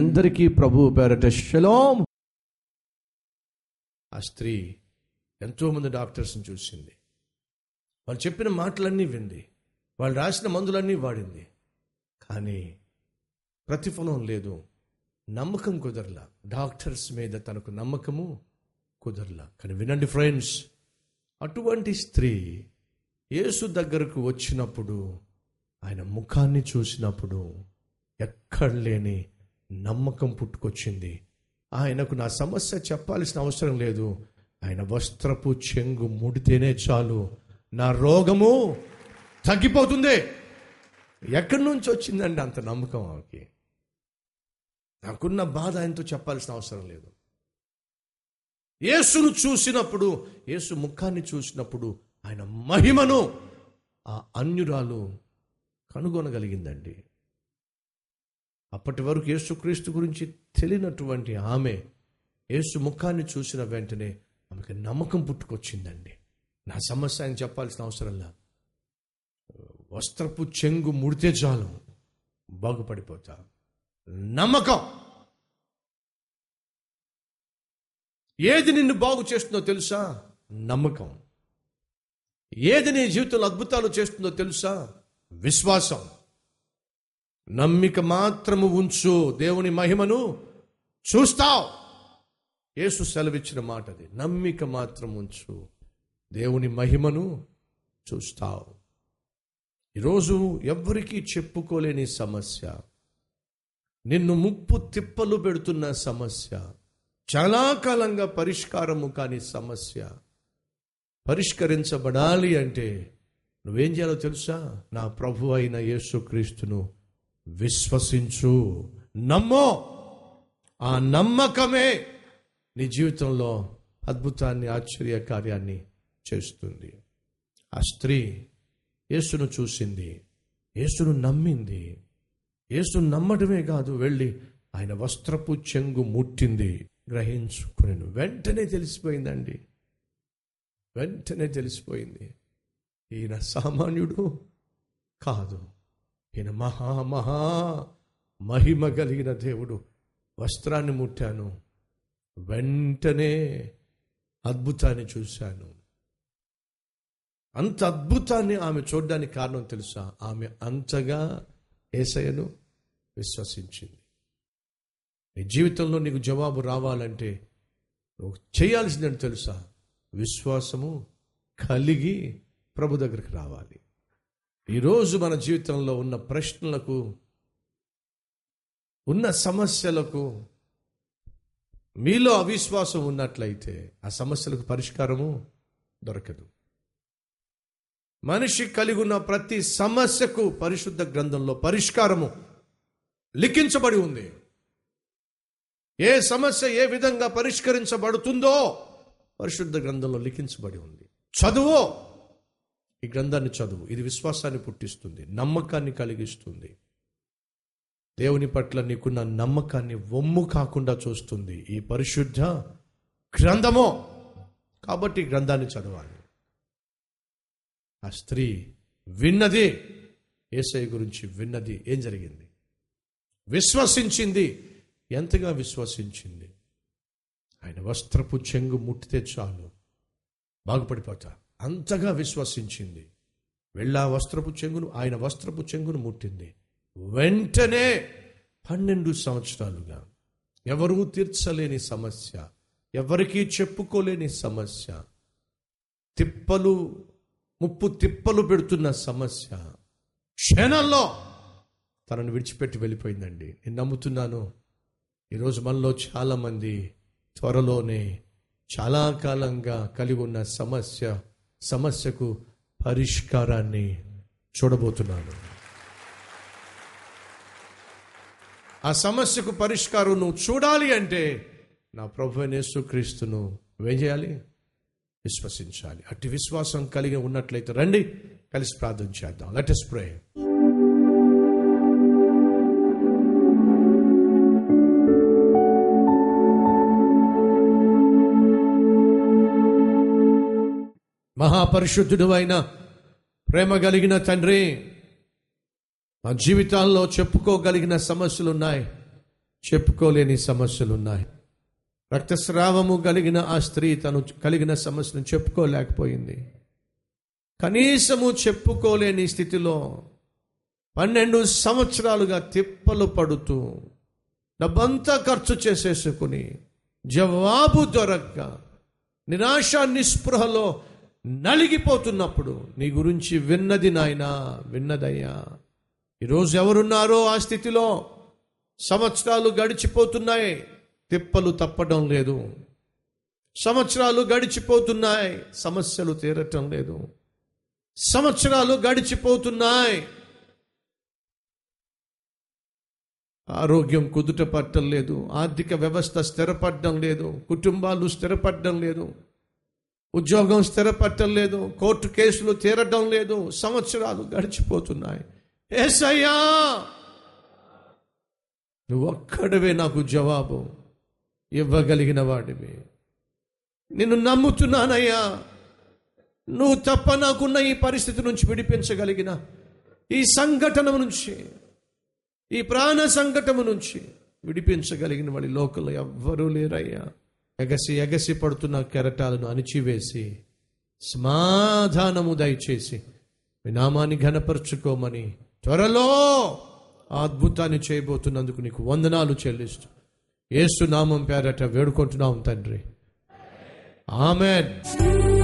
అందరికీ ప్రభు పేరట శలోం. ఆ స్త్రీ ఎంతోమంది డాక్టర్స్ని చూసింది. వాళ్ళు చెప్పిన మాటలన్నీ వింది. వాళ్ళు రాసిన మందులన్నీ వాడింది. కానీ ప్రతిఫలం లేదు. నమ్మకం కుదరలా. డాక్టర్స్ మీద తనకు నమ్మకము కుదరలా. కానీ వినండి ఫ్రెండ్స్ అటువంటి స్త్రీ యేసు దగ్గరకు వచ్చినప్పుడు ఆయన ముఖాన్ని చూసినప్పుడు ఎక్కడ లేని నమ్మకం పుట్టుకొచ్చింది. ఆయనకు నా సమస్య చెప్పాల్సిన అవసరం లేదు. ఆయన వస్త్రపు చెంగు ముడితేనే చాలు. నా రోగము తగ్గిపోతుంది. ఎక్కడి నుంచి వచ్చిందండి అంత నమ్మకం ఆమెకి? నాకున్న బాధ ఆయనతో చెప్పాల్సిన అవసరం లేదు. యేసును చూసినప్పుడు యేసు ముఖాన్ని చూసినప్పుడు ఆయన మహిమను ఆ అన్యురాలు కనుగొనగలిగిందండి. అప్పటి వరకు యేసుక్రీస్తు గురించి తెలియనటువంటి ఆమె యేసు ముఖాన్ని చూసిన వెంటనే ఆమెకు నమ్మకం పుట్టుకొచ్చిందండి. నా సమస్య ఆయన చెప్పాల్సిన అవసరంలా వస్త్రపు చెంగు ముడితే చాలు. బాగుపడిపోతా. నమ్మకం! ఏది నిన్ను బాగు చేస్తుందో తెలుసా? నమ్మకం. ఏది నీ జీవితంలో అద్భుతాలు చేస్తుందో తెలుసా? విశ్వాసం. నమ్మిక మాత్రము ఉంచు దేవుని మహిమను చూస్తావు. యేసు సెలవిచ్చిన మాట అది నమ్మిక మాత్రం ఉంచు దేవుని మహిమను చూస్తావు. ఈరోజు ఎవ్వరికీ చెప్పుకోలేని సమస్య నిన్ను ముప్పు తిప్పలు పెడుతున్న సమస్య చాలా కాలంగా పరిష్కారము కాని సమస్య. పరిష్కరించబడాలి అంటే నువ్వేం చేయాలో తెలుసా? నా ప్రభు అయిన యేసుక్రీస్తును విశ్వసించు. నమ్మో! ఆ నమ్మకమే నీ జీవితంలో అద్భుతాన్ని ఆశ్చర్య కార్యాన్ని చేస్తుంది. ఆ స్త్రీ యేసును చూసింది. యేసును నమ్మింది. యేసును నమ్మటమే కాదు వెళ్ళి ఆయన వస్త్రపు చెంగు ముట్టింది. గ్రహించుకుని వెంటనే తెలిసిపోయిందండి. వెంటనే తెలిసిపోయింది. ఈయన సామాన్యుడు కాదు. ఈయన మహా మహా మహిమ కలిగిన దేవుడు. వస్త్రాన్ని ముట్టాను. వెంటనే అద్భుతాన్ని చూశాను. అంత అద్భుతాన్ని ఆమె చూడడానికి కారణం తెలుసా? ఆమె అంతగా ఏసయ్యను విశ్వసించింది. నీ జీవితంలో నీకు జవాబు రావాలంటే నువ్వు చేయాల్సిందని తెలుసా? విశ్వాసము కలిగి ప్రభు దగ్గరికి రావాలి. ఈరోజు మన జీవితంలో ఉన్న ప్రశ్నలకు ఉన్న సమస్యలకు మీలో అవిశ్వాసం ఉన్నట్లయితే ఆ సమస్యలకు పరిష్కారము దొరకదు. మనిషి కలిగి ఉన్న ప్రతి సమస్యకు పరిశుద్ధ గ్రంథంలో పరిష్కారము లిఖించబడి ఉంది. ఏ సమస్య ఏ విధంగా పరిష్కరించబడుతుందో పరిశుద్ధ గ్రంథంలో లిఖించబడి ఉంది. చదువు ఈ గ్రంథాన్ని చదువు. ఇది విశ్వాసాన్ని పుట్టిస్తుంది నమ్మకాన్ని కలిగిస్తుంది. దేవుని పట్ల నీకున్న నమ్మకాన్ని వమ్ము కాకుండా చూస్తుంది. ఈ పరిశుద్ధ గ్రంథము. కాబట్టి గ్రంథాన్ని చదవాలి. ఆ స్త్రీ విన్నది ఏసై గురించి విన్నది. ఏం జరిగింది? విశ్వసించింది. ఎంతగా విశ్వసించింది? ఆయన వస్త్రపు చెంగు ముట్టితే చాలు. బాగుపడిపోతా. అంతగా విశ్వసించింది. వెళ్ళా వస్త్రపు చెంగును ఆయన వస్త్రపు చెంగును ముట్టింది. వెంటనే పన్నెండు సంవత్సరాలుగా ఎవరూ తీర్చలేని సమస్య ఎవరికీ చెప్పుకోలేని సమస్య తిప్పలు ముప్పు తిప్పలు పెడుతున్న సమస్య క్షణంలో తనను విడిచిపెట్టి వెళ్ళిపోయిందండి. నేను నమ్ముతున్నాను ఈరోజు మనలో చాలామంది త్వరలోనే చాలా కాలంగా కలిగి ఉన్న సమస్య సమస్యకు పరిష్కారాన్ని చూడబోతున్నాను. ఆ సమస్యకు పరిష్కారం నువ్వు చూడాలి అంటే నా ప్రభు యేసుక్రీస్తును ఏం చేయాలి? విశ్వసించాలి. అట్టి విశ్వాసం కలిగి ఉన్నట్లయితే రండి కలిసి ప్రార్థన చేద్దాం. లెట్ ఇస్ ప్రే మహాపరిశుద్ధుడు అయిన ప్రేమ కలిగిన తండ్రి మా జీవితాల్లో చెప్పుకోగలిగిన సమస్యలు ఉన్నాయి చెప్పుకోలేని సమస్యలు ఉన్నాయి రక్తస్రావము కలిగిన ఆ స్త్రీ తను కలిగిన సమస్యను చెప్పుకోలేకపోయింది. కనీసము చెప్పుకోలేని స్థితిలో పన్నెండు సంవత్సరాలుగా తిప్పలు పడుతూ డబ్బంతా ఖర్చు చేసేసుకుని జవాబు దొరక్క నిరాశ నిస్పృహలో నలిగిపోతున్నప్పుడు నీ గురించి విన్నది నాయనా విన్నదయ్యా. ఈరోజు ఎవరున్నారో ఆ స్థితిలో? సంవత్సరాలు గడిచిపోతున్నాయి తిప్పలు తప్పడం లేదు. సంవత్సరాలు గడిచిపోతున్నాయి సమస్యలు తీరటం లేదు. సంవత్సరాలు గడిచిపోతున్నాయి. ఆరోగ్యం కుదుట పట్టడం లేదు ఆర్థిక వ్యవస్థ స్థిరపడడం లేదు కుటుంబాలు స్థిరపడడం లేదు. ఉద్యోగం స్థిరపడటం లేదు కోర్టు కేసులు తీరడం లేదు సంవత్సరాలు గడిచిపోతున్నాయి. ఏసయ్యా! నువ్వు ఒక్కడవే నాకు జవాబు ఇవ్వగలిగిన వాడివి. నిన్ను నమ్ముతున్నానయ్యా. నువ్వు తప్ప నాకున్న ఈ పరిస్థితి నుంచి విడిపించగలిగిన ఈ సంఘటన నుంచి ఈ ప్రాణ సంఘటము నుంచి విడిపించగలిగిన వాడి లోకలు ఎవ్వరూ లేరయ్యా. ఎగసి ఎగసి పడుతున్న కెరటాలను అణిచివేసి సమాధానము దయచేసి మీ నామాన్ని ఘనపరుచుకోమని త్వరలో అద్భుతాన్ని చేయబోతున్నందుకు నీకు వందనాలు చెల్లిస్తూ ఏసు నామం పేరట వేడుకుంటున్నాం తండ్రి. ఆమెన్.